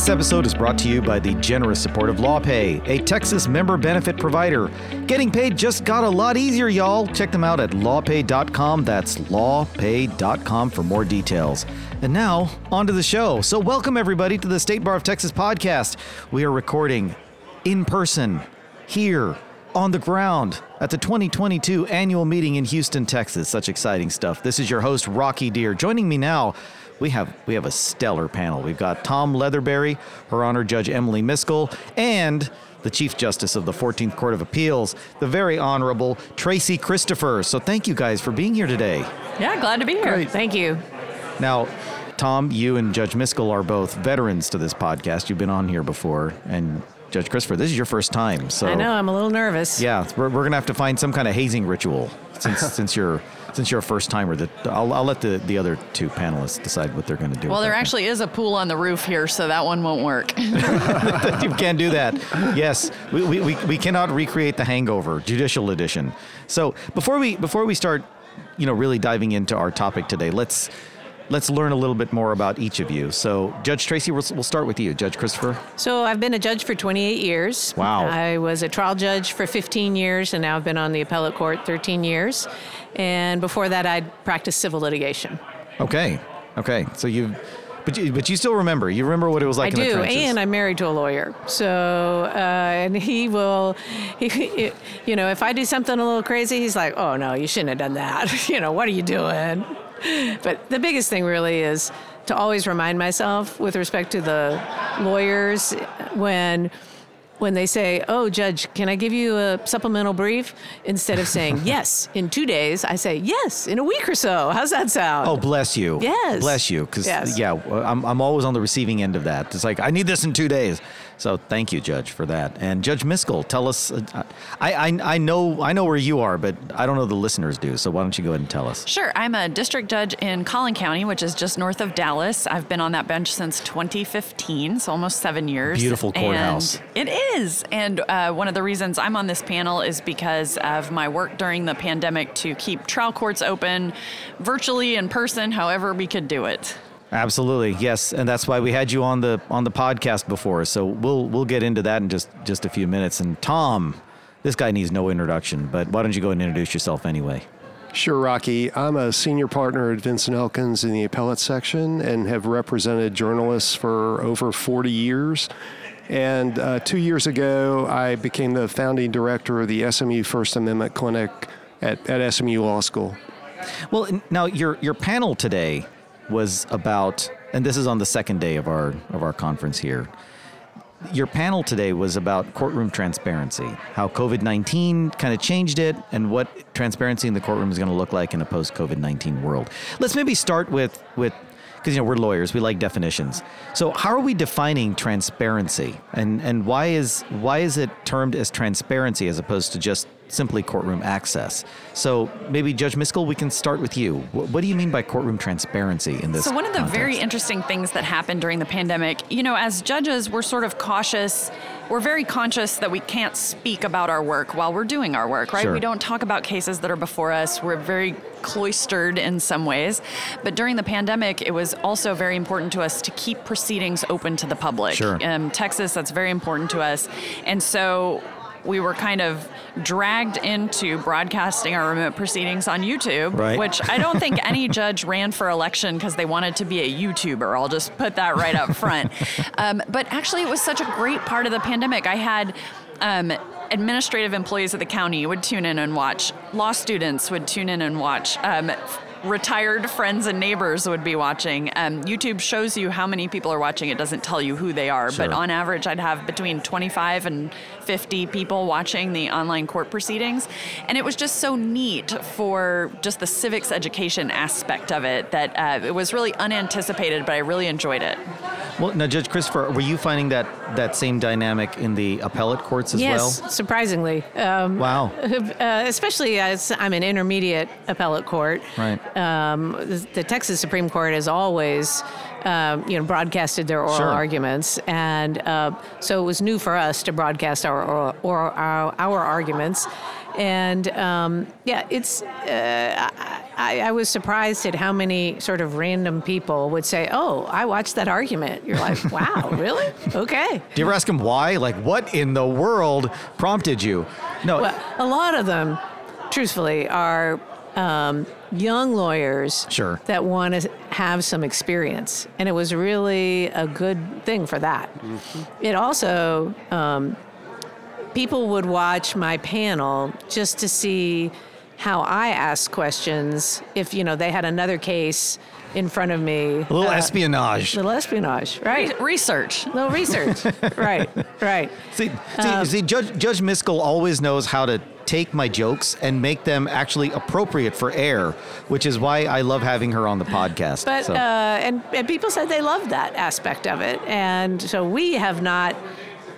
This episode is brought to you by the generous support of LawPay, a Texas member benefit provider. Getting paid just got a lot easier, y'all. Check them out at lawpay.com. That's lawpay.com for more details. And now, on to the show. So, welcome everybody to the State Bar of Texas podcast. We are recording in person here on the ground at the 2022 annual meeting in Houston, Texas. Such exciting stuff. This is your host Rocky Dhir. Joining me now, we have we have a stellar panel. We've got Tom Leatherberry, Her Honor Judge Emily Miskell, and the Chief Justice of the 14th Court of Appeals, the very honorable Tracy Christopher. So thank you guys for being here today. Yeah, glad to be here. Great. Thank you. Now, Tom, you and Judge Miskell are both veterans to this podcast. You've been on here before, and Judge Christopher, this is your first time. So I know I'm a little nervous. Yeah, we're, we're gonna have to find some kind of hazing ritual since since you're since you're a first timer. That I'll, I'll let the, the other two panelists decide what they're gonna do. Well, there actually is a pool on the roof here, so that one won't work. you can't do that. Yes, we, we, we, we cannot recreate the Hangover Judicial Edition. So before we before we start, you know, really diving into our topic today, let's let's learn a little bit more about each of you. So, Judge Tracy, we'll, we'll start with you, Judge Christopher. So I've been a judge for 28 years. Wow. I was a trial judge for 15 years, and now I've been on the appellate court 13 years. And before that, I'd practiced civil litigation. Okay, okay. So you've but you, but you still remember. You remember what it was like I in the do, and I'm married to a lawyer. So, uh, and he will, he, he- you know, if I do something a little crazy, he's like, "Oh no, you shouldn't have done that." you know, what are you doing? But the biggest thing really is to always remind myself, with respect to the lawyers, when when they say, "Oh, judge, can I give you a supplemental brief?" Instead of saying yes in two days, I say yes in a week or so. How's that sound? Oh, bless you. Yes. Bless you. Because, Yes. yeah, I'm, I'm always on the receiving end of that. It's like, I need this in two days. So thank you, Judge, for that. And Judge Miskell, tell us. Uh, I, I, I, know, I know where you are, but I don't know the listeners do. So why don't you go ahead and tell us? sure, I'm a district judge in Collin County, which is just north of Dallas. I've been on that bench since 2015, so almost seven years. Beautiful courthouse. And it is. And uh, one of the reasons I'm on this panel is because of my work during the pandemic to keep trial courts open virtually in person, however we could do it. Absolutely, yes, and that's why we had you on the on the podcast before. So we'll we'll get into that in just just a few minutes. And Tom, this guy needs no introduction, but why don't you go and introduce yourself anyway? Sure, Rocky. I'm a senior partner at Vinson Elkins in the appellate section and have represented journalists for over 40 years. And uh, two years ago, I became the founding director of the SMU First Amendment Clinic at, at SMU Law School. Well, now your your panel today was about, and this is on the second day of our of our conference here. Your panel today was about courtroom transparency, how COVID nineteen kind of changed it, and what transparency in the courtroom is going to look like in a post COVID nineteen world. Let's maybe start with with because you know we're lawyers, we like definitions. So how are we defining transparency, and and why is why is it termed as transparency as opposed to just simply courtroom access? So maybe Judge Miskell, we can start with you. What, what do you mean by courtroom transparency in this? So, one of the very interesting things that happened during the pandemic, you know, as judges, we're sort of cautious. We're very conscious that we can't speak about our work while we're doing our work, right? Sure. We don't talk about cases that are before us. We're very cloistered in some ways. But during the pandemic, it was also very important to us to keep proceedings open to the public. Sure. Um, Texas, that's very important to us. And so, we were kind of dragged into broadcasting our remote proceedings on YouTube, Right. which I don't think any judge ran for election because they wanted to be a YouTuber. I'll just put that right up front. Um, but actually, it was such a great part of the pandemic. I had. Um, administrative employees of the county would tune in and watch. Law students would tune in and watch. Um, retired friends and neighbors would be watching. Um, YouTube shows you how many people are watching. It doesn't tell you who they are, but on average, I'd have between 25 and 50 people watching the online court proceedings. And it was just so neat for just the civics education aspect of it that uh, it was really unanticipated, but I really enjoyed it. Well, now, Judge Christopher, were you finding that that same dynamic in the appellate courts as yes, well? surprisingly. Um, Wow. uh, especially as I'm an intermediate appellate court. Right. Um, the, the Texas Supreme Court is always, um, you know, broadcasted their oral Sure. arguments, and uh, so it was new for us to broadcast our oral, our, our, our arguments. And um, yeah, it's uh, I, I, I was surprised at how many sort of random people would say, "Oh, I watched that argument." You're like, "Wow, really? Okay." Do you ever ask them why? Like, what in the world prompted you? No. Well, a lot of them, truthfully, are um, young lawyers Sure. that want to have some experience, and it was really a good thing for that. It also um, people would watch my panel just to see how I asked questions. If you know they had another case in front of me, a little uh, espionage. little espionage, right? Research. little research, right? Right. See, see, Um, see Judge, Judge Miskell always knows how to take my jokes and make them actually appropriate for air, which is why I love having her on the podcast. But So- uh, and and people said they loved that aspect of it, and so we have not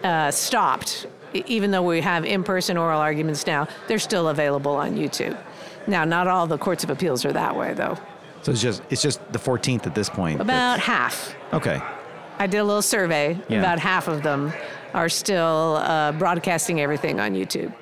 uh, stopped. Even though we have in-person oral arguments now, they're still available on YouTube. Now, not all the courts of appeals are that way, though. So it's just it's just the 14th at this point. About half. okay. I did a little survey. Yeah. About half of them are still uh, broadcasting everything on YouTube.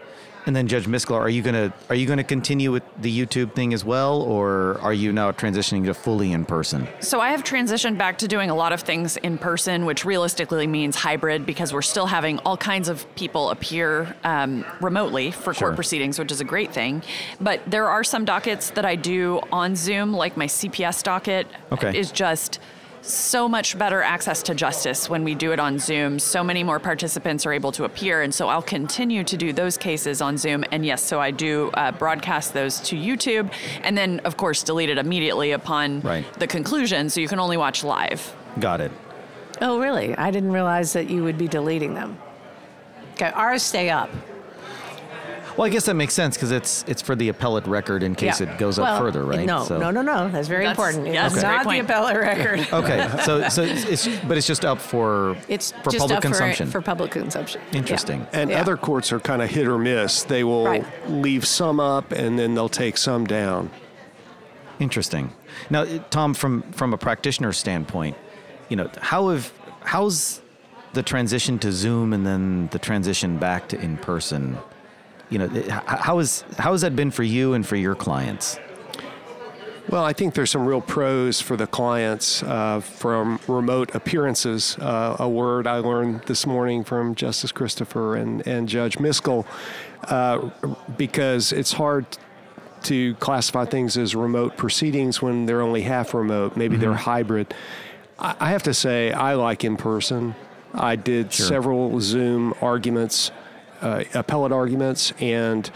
And then Judge Miskell, are you gonna are you gonna continue with the YouTube thing as well, or are you now transitioning to fully in person? So I have transitioned back to doing a lot of things in person, which realistically means hybrid because we're still having all kinds of people appear um, remotely for Sure. court proceedings, which is a great thing. But there are some dockets that I do on Zoom, like my CPS docket Okay. is just so much better access to justice when we do it on Zoom. So many more participants are able to appear, and so I'll continue to do those cases on Zoom. And yes, so I do uh, broadcast those to YouTube, and then of course delete it immediately upon Right. the conclusion, so you can only watch live. Got it. Oh, really? I didn't realize that you would be deleting them. Okay, ours stay up. Well, I guess that makes sense because it's it's for the appellate record in case Yeah. it goes up further, right? No, So- no, no, no. That's very That's- important. yeah, It's that's a not the appellate record. Okay, so so it's, it's but it's just up for It's for just public up consumption. For, for public consumption. Yeah. Interesting. And Yeah. other courts are kind of hit or miss. They will Right. leave some up and then they'll take some down. Interesting. Now, Tom, from from a practitioner standpoint, you know, how have how's the transition to Zoom and then the transition back to in person? You know, how is how has that been for you and for your clients? Well, I think there's some real pros for the clients uh, from remote appearances. Uh, a word I learned this morning from Justice Christopher and, and Judge Miskell, uh, because it's hard to classify things as remote proceedings when they're only half remote. Maybe they're hybrid. I, I have to say, I like in person. I did several Zoom arguments, uh, appellate arguments, and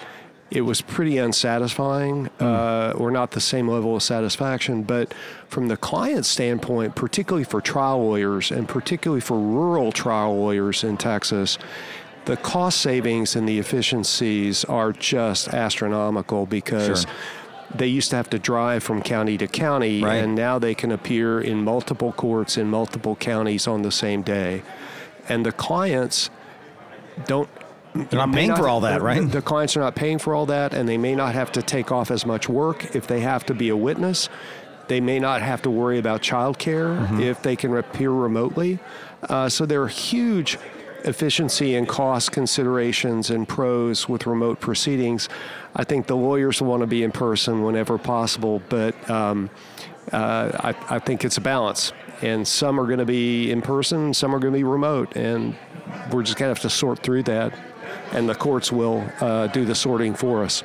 it was pretty unsatisfying uh, or not the same level of satisfaction. But from the client standpoint, particularly for trial lawyers and particularly for rural trial lawyers in Texas, the cost savings and the efficiencies are just astronomical because Sure. they used to have to drive from county to county, Right. and now they can appear in multiple courts in multiple counties on the same day. And the clients don't. They're not paying for all that, the- right? The clients are not paying for all that, and they may not have to take off as much work if they have to be a witness. They may not have to worry about childcare Mm-hmm. if they can appear remotely. Uh, so there are huge efficiency and cost considerations and pros with remote proceedings. I think the lawyers want to be in person whenever possible, but um, uh, I, I think it's a balance. And some are going to be in person, some are going to be remote, and we're just going to have to sort through that. And the courts will uh, do the sorting for us.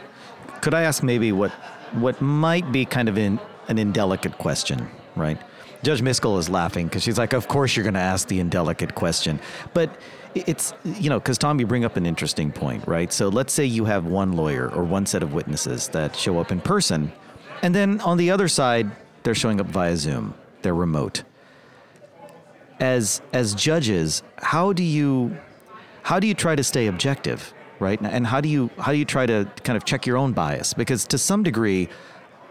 Could I ask maybe what what might be kind of in, an indelicate question, right? Judge Miskell is laughing because she's like, "Of course you're going to ask the indelicate question," but it's you know because Tom, you bring up an interesting point, right? So let's say you have one lawyer or one set of witnesses that show up in person, and then on the other side they're showing up via Zoom, they're remote. As as judges, how do you how do you try to stay objective right? And how do you how do you try to kind of check your own bias? Because to some degree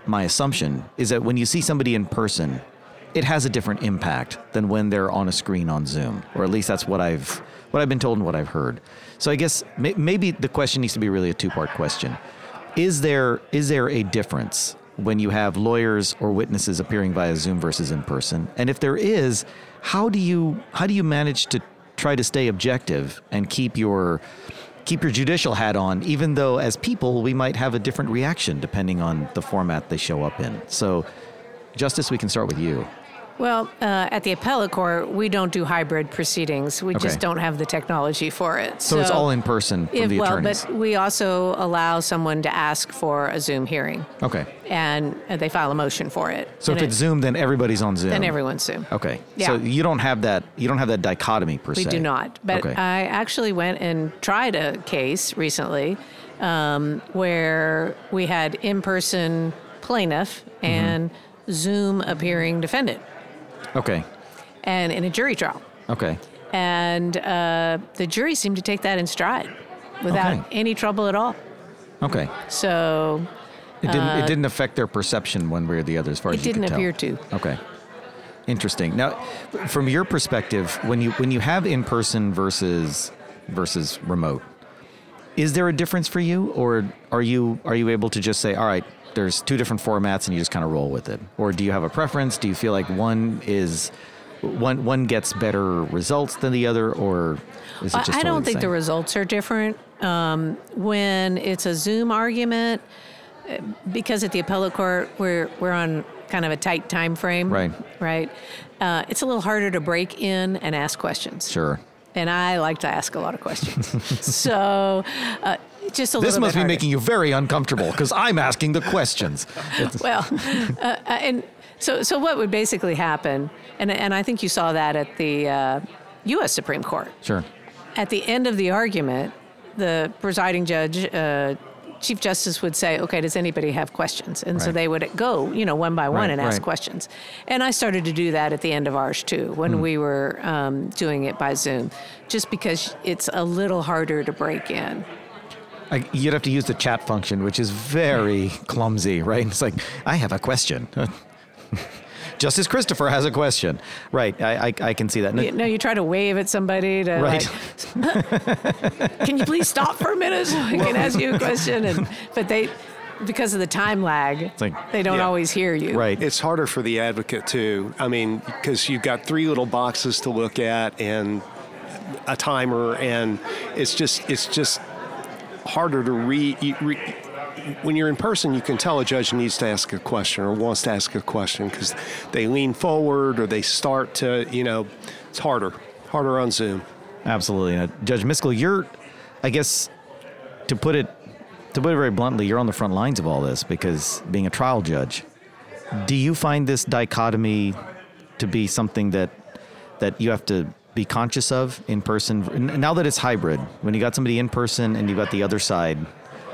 my assumption is that when you see somebody in person it has a different impact than when they're on a screen on zoom or at least that's what i've what i've been told and what i've heard. So i guess may, maybe the question needs to be really a two part question. Is there is there a difference when you have lawyers or witnesses appearing via zoom versus in person? And if there is how do you how do you manage to try to stay objective and keep your keep your judicial hat on, even though as people we might have a different reaction depending on the format they show up in. So, Justice, we can start with you. Well, uh, at the appellate court, we don't do hybrid proceedings. We Okay. just don't have the technology for it. So, it's all in person from the well, attorneys. but we also allow someone to ask for a Zoom hearing, okay. and uh, they file a motion for it. So And if it's it- Zoom, then everybody's on Zoom. then everyone's Zoom. Okay. Yeah. So you don't have that. You don't have that dichotomy per We se. do not. But okay. I actually went and tried a case recently um, where we had in-person plaintiff Mm-hmm. and Zoom appearing defendant, okay. and in a jury trial. Okay. And uh, the jury seemed to take that in stride without Okay. any trouble at all. Okay. So It didn't. it didn't affect their perception one way or the other, as far Uh, it as you didn't appear to. Okay. Interesting. Now, from your perspective, when you when you have in person versus versus remote, is there a difference for you, or are you are you able to just say, all right, there's two different formats, and you just kind of roll with it, or do you have a preference? Do you feel like one is one one gets better results than the other, or is it I- just I totally don't think the same? results are different. Um, when it's a Zoom argument, uh, because at the appellate court we're we're on kind of a tight time frame, Right. Right. Uh, it's a little harder to break in and ask questions. Sure. And I like to ask a lot of questions, so uh, just a This little must bit be harder. making you very uncomfortable because I'm asking the questions. Well, uh, and so so what would basically happen, and and I think you saw that at the uh, U.S. Supreme Court. sure. At the end of the argument, the presiding judge, uh, Chief Justice would say, "Okay, does anybody have questions?" And so they would go, you know, one by one Right, and ask right. questions. And I started to do that at the end of ours too, when Hmm. we were um, doing it by Zoom, just because it's a little harder to break in. I, you'd have to use the chat function, which is very clumsy, right? It's like, I have a question. Justice Christopher has a question. Right. I, I, I can see that. No, You know, you try to wave at somebody to Right. like, can you please stop for a minute so I can ask you a question? And but they, because of the time lag, like- they don't Yeah. always hear you. right. It's harder for the advocate too. I mean, because you've got three little boxes to look at and a timer, and it's just it's just harder to read. re- when you're in person, you can tell a judge needs to ask a question or wants to ask a question because they lean forward or they start to, you know, it's harder, harder on Zoom. Absolutely. Now, uh, Judge Miskell, you're, I guess, to put it, to put it very bluntly, you're on the front lines of all this because being a trial judge, do you find this dichotomy to be something that that you have to be conscious of in person? Now that it's hybrid, when you got somebody in person and you got the other side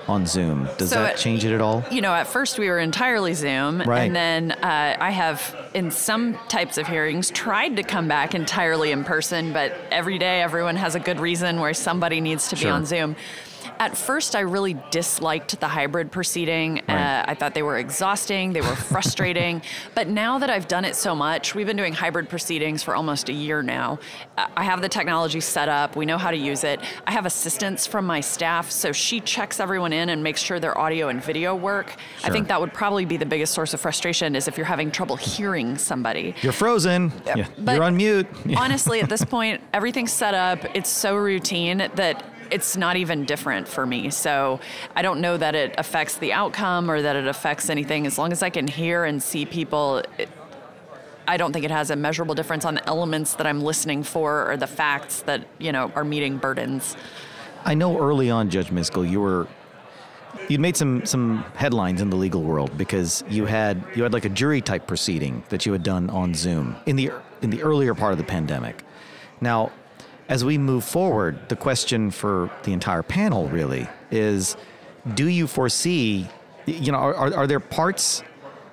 on Zoom, does So that change it at all? You know, at first we were entirely Zoom, Right. and then uh, I have, in some types of hearings, tried to come back entirely in person, but every day everyone has a good reason where somebody needs to be Sure. on Zoom. At first, I really disliked the hybrid proceeding. Right. Uh, I thought they were exhausting, they were frustrating. but now that I've done it so much, we've been doing hybrid proceedings for almost a year now. I have the technology set up, we know how to use it. I have assistance from my staff, so she checks everyone in and makes sure their audio and video work. I think that would probably be the biggest source of frustration is if you're having trouble hearing somebody. You're frozen. Yeah, But you're on mute. Honestly, at this point, everything's set up. It's so routine that it's not even different for me. So I don't know that it affects the outcome or that it affects anything. As long as I can hear and see people, it, I don't think it has a measurable difference on the elements that I'm listening for or the facts that you know are meeting burdens. I know early on, Judge Miskell, you were you'd made some some headlines in the legal world because you had you had like a jury type proceeding that you had done on Zoom in the in the earlier part of the pandemic. Now, as we move forward, the question for the entire panel really is: Do you foresee, you know, are, are, are there parts?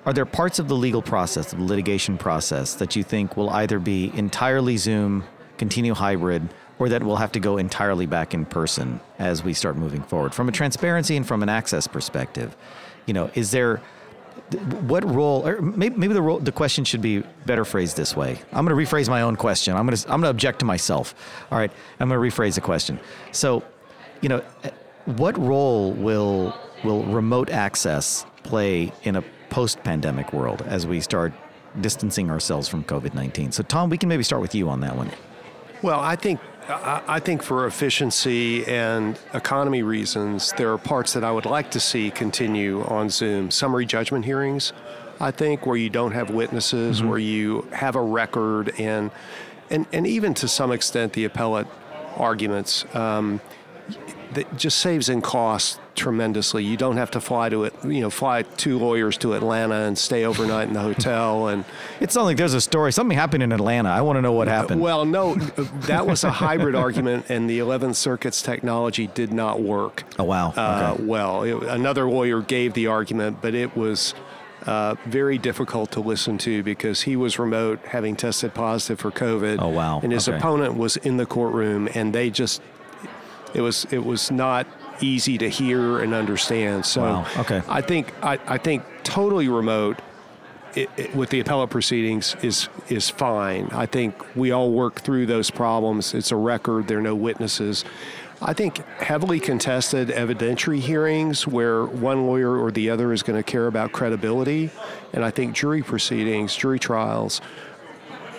Are there parts of the legal process, the litigation process, that you think will either be entirely Zoom, continue hybrid, or that will have to go entirely back in person as we start moving forward? From a transparency and from an access perspective, you know, is there what role, or maybe, maybe the role, the question should be better phrased this way. I'm going to rephrase my own question. I'm going to I'm going to object to myself. All right, I'm going to rephrase the question. So, you know, what role will will remote access play in a post-pandemic world as we start distancing ourselves from COVID-19? So, Tom, we can maybe start with you on that one. Well, I think I, think for efficiency and economy reasons, there are parts that I would like to see continue on Zoom. Summary judgment hearings, I think, where you don't have witnesses, Mm-hmm. where you have a record, and and and even to some extent the appellate arguments. Um, that just saves in cost tremendously. You don't have to fly to it, you know, fly two lawyers to Atlanta and stay overnight in the hotel and It's not like there's a story. Something happened in Atlanta. I want to know what happened. Well, no, that was a hybrid argument, and the 11th Circuit's technology did not work. Oh, wow. Uh, Okay. well, it, another lawyer gave the argument, but it was uh, very difficult to listen to because he was remote, having tested positive for COVID. Oh, wow. And his Okay. opponent was in the courtroom, and they just it was it was not easy to hear and understand. So Wow. Okay. I think I, I think totally remote it, it, with the appellate proceedings is is fine. I think we all work through those problems. It's a record. There are no witnesses. I think heavily contested evidentiary hearings where one lawyer or the other is going to care about credibility, and I think jury proceedings, jury trials,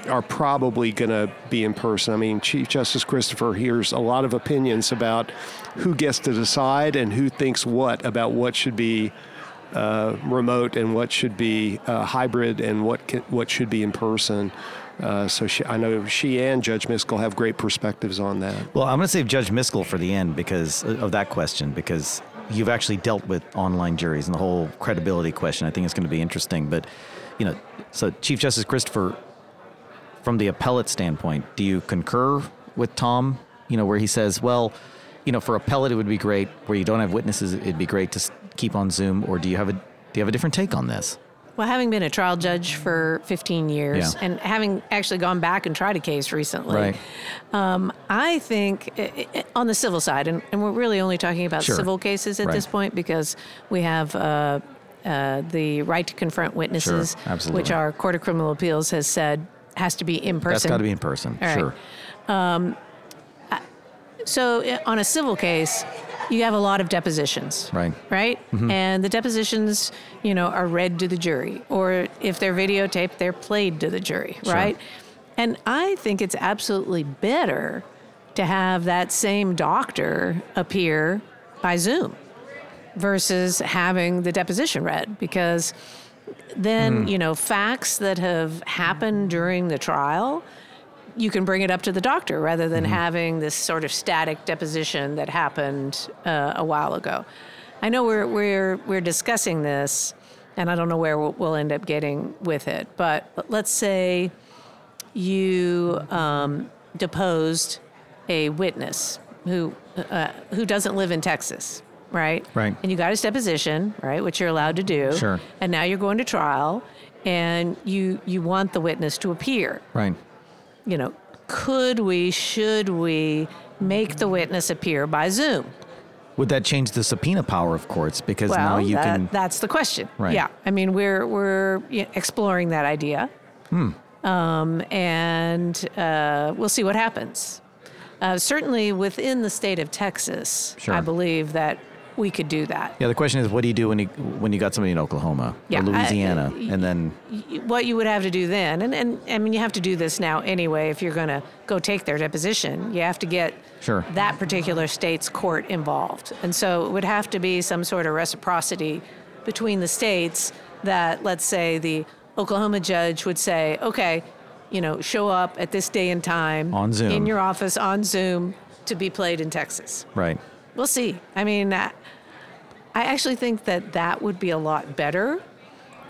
are probably going to be in person. I mean, Chief Justice Christopher hears a lot of opinions about who gets to decide and who thinks what about what should be uh, remote and what should be uh, hybrid and what ca what should be in person. Uh, so she, I know she and Judge Miskell have great perspectives on that. Well, I'm going to save Judge Miskell for the end because of that question, because you've actually dealt with online juries and the whole credibility question. I think it's going to be interesting. But, you know, so Chief Justice Christopher, from the appellate standpoint, do you concur with Tom, you know, where he says, well, you know, for appellate, it would be great. Where you don't have witnesses, it'd be great to keep on Zoom. Or do you have a, do you have a different take on this? Well, having been a trial judge for 15 years Yeah. and having actually gone back and tried a case recently, Right. um, I think i- i- on the civil side, and, and we're really only talking about Sure. civil cases at Right. this point because we have uh, uh, the right to confront witnesses, absolutely. which our Court of Criminal Appeals has said has to be in person. That's got to be in person. All right. sure. Um, so uh, on a civil case, you have a lot of depositions. Right. Right? Mm-hmm. And the depositions, you know, are read to the jury. Or if they're videotaped, they're played to the jury, Sure. right? And I think it's absolutely better to have that same doctor appear by Zoom versus having the deposition read because then, you know, facts that have happened during the trial you can bring it up to the doctor rather than having this sort of static deposition that happened uh, a while ago. I know we're we're we're discussing this, and I don't know where we'll, we'll end up getting with it. But let's say you um, deposed a witness who uh, who doesn't live in Texas, right? Right. And you got his deposition, right, which you're allowed to do. Sure. And now you're going to trial, and you you want the witness to appear Right. you know, could we, should we make the witness appear by Zoom? Would that change the subpoena power of courts? Because Well, now you that, can. that's the question. Right. Yeah. I mean, we're we're exploring that idea, Hmm. um, and uh, we'll see what happens. Uh, certainly, within the state of Texas, Sure. I believe that we could do that. Yeah, the question is, what do you do when you when you got somebody in Oklahoma Yeah, or Louisiana, y- and then what you would have to do then, and, and I mean, you have to do this now anyway if you're going to go take their deposition. You have to get Sure. that particular state's court involved. And so it would have to be some sort of reciprocity between the states that, let's say, the Oklahoma judge would say, okay, you know, show up at this day and time On Zoom. in your office on Zoom to be played in Texas. right? We'll see. I mean, I I actually think that that would be a lot better.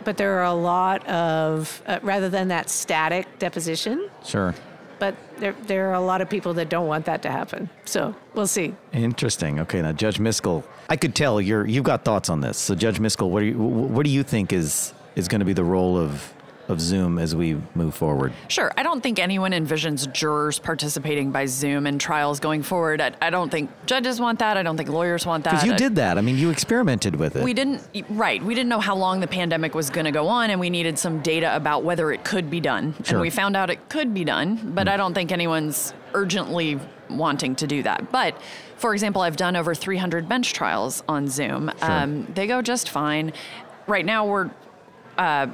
But there are a lot of, uh, rather than that static deposition, Sure. but there, there are a lot of people that don't want that to happen. So we'll see. Interesting. Okay, now Judge Miskell, I could tell you're you've got thoughts on this. So Judge Miskell, what do you what do you think is is going to be the role of of Zoom as we move forward? Sure. I don't think anyone envisions jurors participating by Zoom in trials going forward. I, I don't think judges want that. I don't think lawyers want that. Because you I- did that. I mean, you experimented with it. We didn't, right. We didn't know how long the pandemic was going to go on, and we needed some data about whether it could be done. Sure. And we found out it could be done, but I don't think anyone's urgently wanting to do that. But for example, I've done over 300 bench trials on Zoom. Um, they go just fine. Right now, we're. Uh,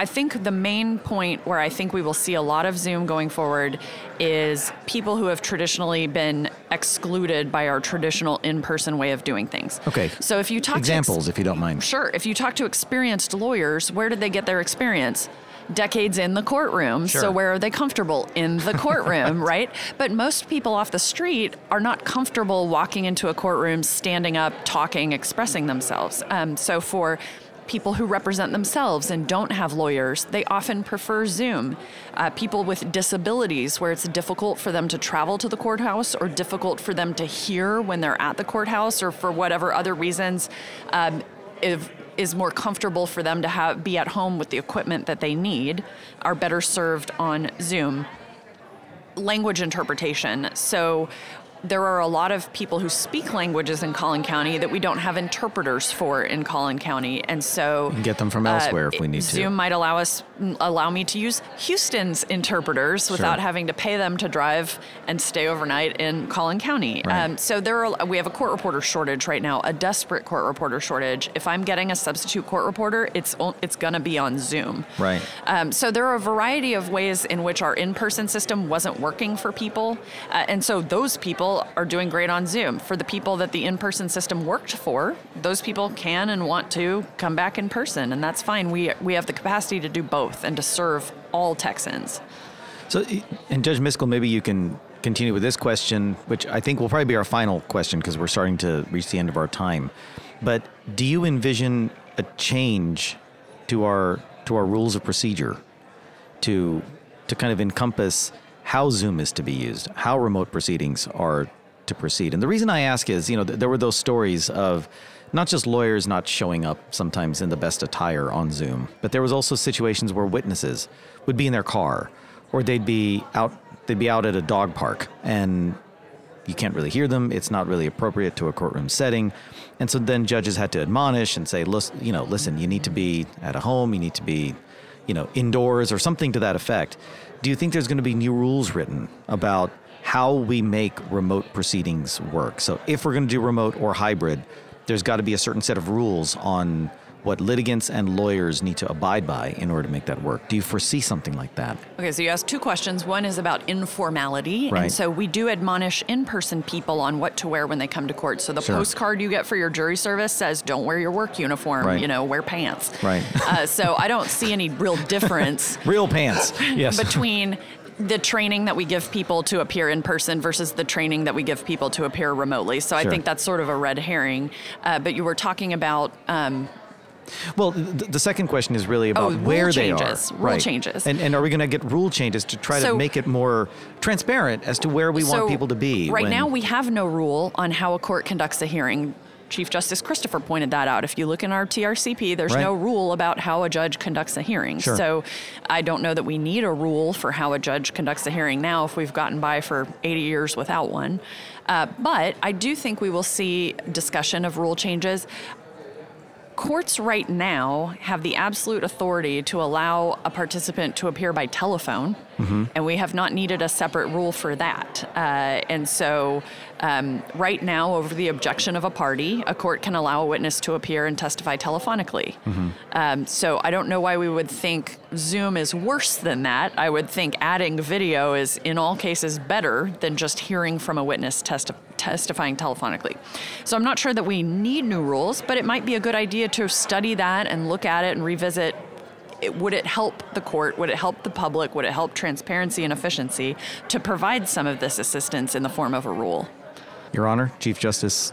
I think the main point where I think we will see a lot of Zoom going forward is people who have traditionally been excluded by our traditional in-person way of doing things. Okay. So if you talk Examples, to if you don't mind. Sure. If you talk to experienced lawyers, where did they get their experience? Decades in the courtroom. Sure. So where are they comfortable? In the courtroom, right? But most people off the street are not comfortable walking into a courtroom, standing up, talking, expressing themselves. Um, so for people who represent themselves and don't have lawyers, they often prefer Zoom. Uh, people with disabilities, where it's difficult for them to travel to the courthouse or difficult for them to hear when they're at the courthouse or for whatever other reasons, um, if, is more comfortable for them to have be at home with the equipment that they need, are better served on Zoom language interpretation. So there are a lot of people who speak languages in Collin County that we don't have interpreters for in Collin County, and so get them from elsewhere if we need to. Zoom might allow us allow me to use Houston's interpreters without having to pay them to drive and stay overnight in Collin County. Right. Um, so there are we have a court reporter shortage right now, a desperate court reporter shortage. If I'm getting a substitute court reporter, it's it's going to be on Zoom. Right. Um, so there are a variety of ways in which our in-person system wasn't working for people, uh, and so those people are doing great on Zoom. For the people that the in-person system worked for, those people can and want to come back in person, and that's fine. We we have the capacity to do both and to serve all Texans. So, and Judge Miskell, maybe you can continue with this question, which I think will probably be our final question because we're starting to reach the end of our time. But do you envision a change to our to our rules of procedure to to kind of encompass how Zoom is to be used, how remote proceedings are to proceed? And the reason I ask is, you know, th- there were those stories of not just lawyers not showing up sometimes in the best attire on Zoom, but there was also situations where witnesses would be in their car or they'd be out they'd be out at a dog park and you can't really hear them. It's not really appropriate to a courtroom setting. And so then judges had to admonish and say, listen, you know, listen, you need to be at a home, you need to be, you know, indoors or something to that effect. Do you think there's going to be new rules written about how we make remote proceedings work? So if we're going to do remote or hybrid, there's got to be a certain set of rules on what litigants and lawyers need to abide by in order to make that work. Do you foresee something like that? Okay, so you asked two questions. One is about informality. Right. And so we do admonish in person people on what to wear when they come to court. So the Sure. postcard you get for your jury service says, don't wear your work uniform, Right. you know, wear pants. Right. Uh, so I don't see any real difference Real pants. Yes. between the training that we give people to appear in person versus the training that we give people to appear remotely. So I think that's sort of a red herring. Uh, but you were talking about um, Well, th- the second question is really about Oh, where they changes. are. Rule changes. And, and are we going to get rule changes to try to make it more transparent as to where we want people to be? Right when- now, we have no rule on how a court conducts a hearing. Chief Justice Christopher pointed that out. If you look in our TRCP, there's Right. no rule about how a judge conducts a hearing. Sure. So I don't know that we need a rule for how a judge conducts a hearing now if we've gotten by for 80 years without one. Uh, but I do think we will see discussion of rule changes courts right now have the absolute authority to allow a participant to appear by telephone, and we have not needed a separate rule for that. Uh, and so, um, right now, over the objection of a party, a court can allow a witness to appear and testify telephonically. Um, so, I don't know why we would think Zoom is worse than that. I would think adding video is, in all cases, better than just hearing from a witness testi- testifying telephonically. So I'm not sure that we need new rules, but it might be a good idea to study that and look at it and revisit. It, would it help the court? Would it help the public? Would it help transparency and efficiency to provide some of this assistance in the form of a rule? Your Honor, Chief Justice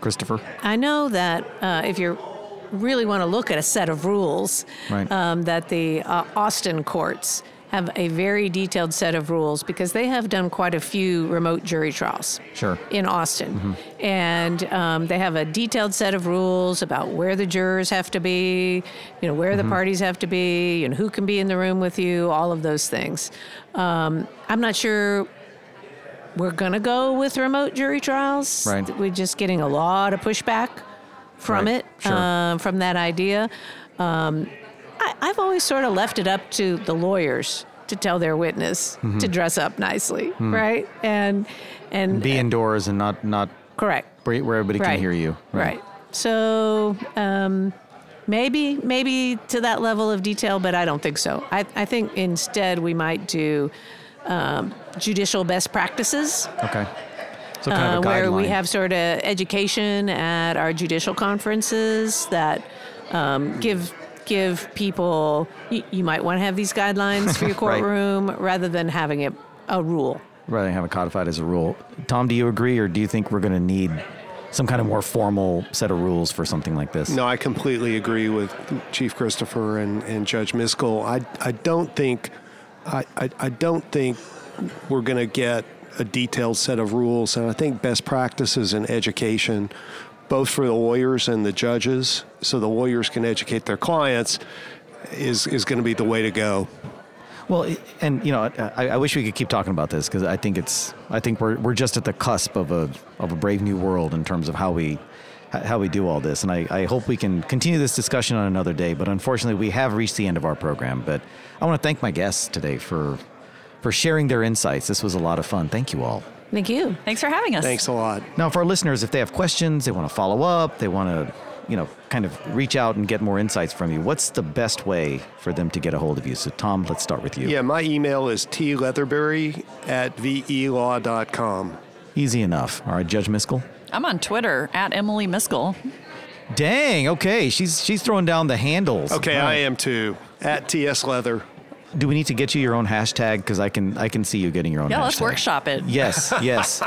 Christopher. I know that uh, if you really want to look at a set of rules, Right. um, that the uh, Austin courts have a very detailed set of rules because they have done quite a few remote jury trials. Sure. In Austin, and um, they have a detailed set of rules about where the jurors have to be, you know, where the parties have to be, and who can be in the room with you, all of those things. Um, I'm not sure we're going to go with remote jury trials. Right. We're just getting a lot of pushback from Right. it, Sure. um, from that idea. Um, I, I've always sort of left it up to the lawyers to tell their witness Mm-hmm. to dress up nicely, right? And and. Be indoors and not not correct, where everybody right? can hear you. right? So um, maybe maybe to that level of detail, but I don't think so. I, I think instead we might do um, judicial best practices. Okay. So kind uh, of a where we have sort of education at our judicial conferences that um, give give people. You, you might want to have these guidelines for your Right. courtroom rather than having it a rule. rather than have it codified as a rule. Tom, do you agree, or do you think we're going to need some kind of more formal set of rules for something like this? No, I completely agree with Chief Christopher and, and Judge Miskell. I, I don't think I, I, I don't think we're going to get a detailed set of rules, and I think best practices in education, both for the lawyers and the judges, so the lawyers can educate their clients, is is going to be the way to go. Well, and you know, I, I wish we could keep talking about this because I think it's, I think we're we're just at the cusp of a of a brave new world in terms of how we how we do all this, and I, I hope we can continue this discussion on another day. But unfortunately, we have reached the end of our program. But I want to thank my guests today for for sharing their insights. This was a lot of fun. Thank you all. Thank you. Thanks for having us. Thanks a lot. Now, for our listeners, if they have questions, they want to follow up, they want to, you know, kind of reach out and get more insights from you, what's the best way for them to get a hold of you? So, Tom, let's start with you. Yeah, my email is tleatherberry at velaw.com. Easy enough. All right, Judge Miskell. I'm on Twitter at Emily Miskell. Dang. Okay, she's she's throwing down the handles. Okay, All I am too. At TS Leather. Do we need to get you your own hashtag? Because I can I can see you getting your own. Yeah, hashtag. let's workshop it. Yes, yes.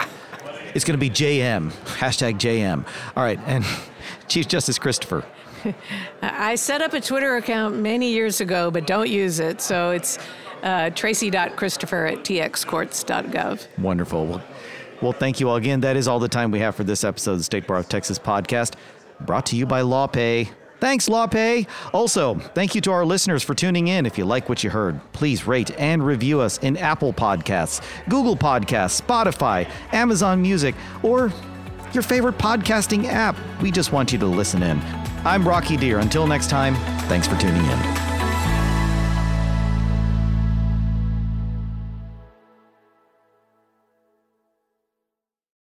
it's going to be JM hashtag JM. All right, and Chief Justice Christopher. I set up a Twitter account many years ago, but don't use it. So it's uh, tracy.christopher at txcourts.gov. Wonderful. Well, well, thank you all again. That is all the time we have for this episode of the State Bar of Texas podcast, brought to you by LawPay. Thanks, LawPay. Also, thank you to our listeners for tuning in. If you like what you heard, please rate and review us in Apple Podcasts, Google Podcasts, Spotify, Amazon Music, or your favorite podcasting app. We just want you to listen in. I'm Rocky Dhir. Until next time, thanks for tuning in.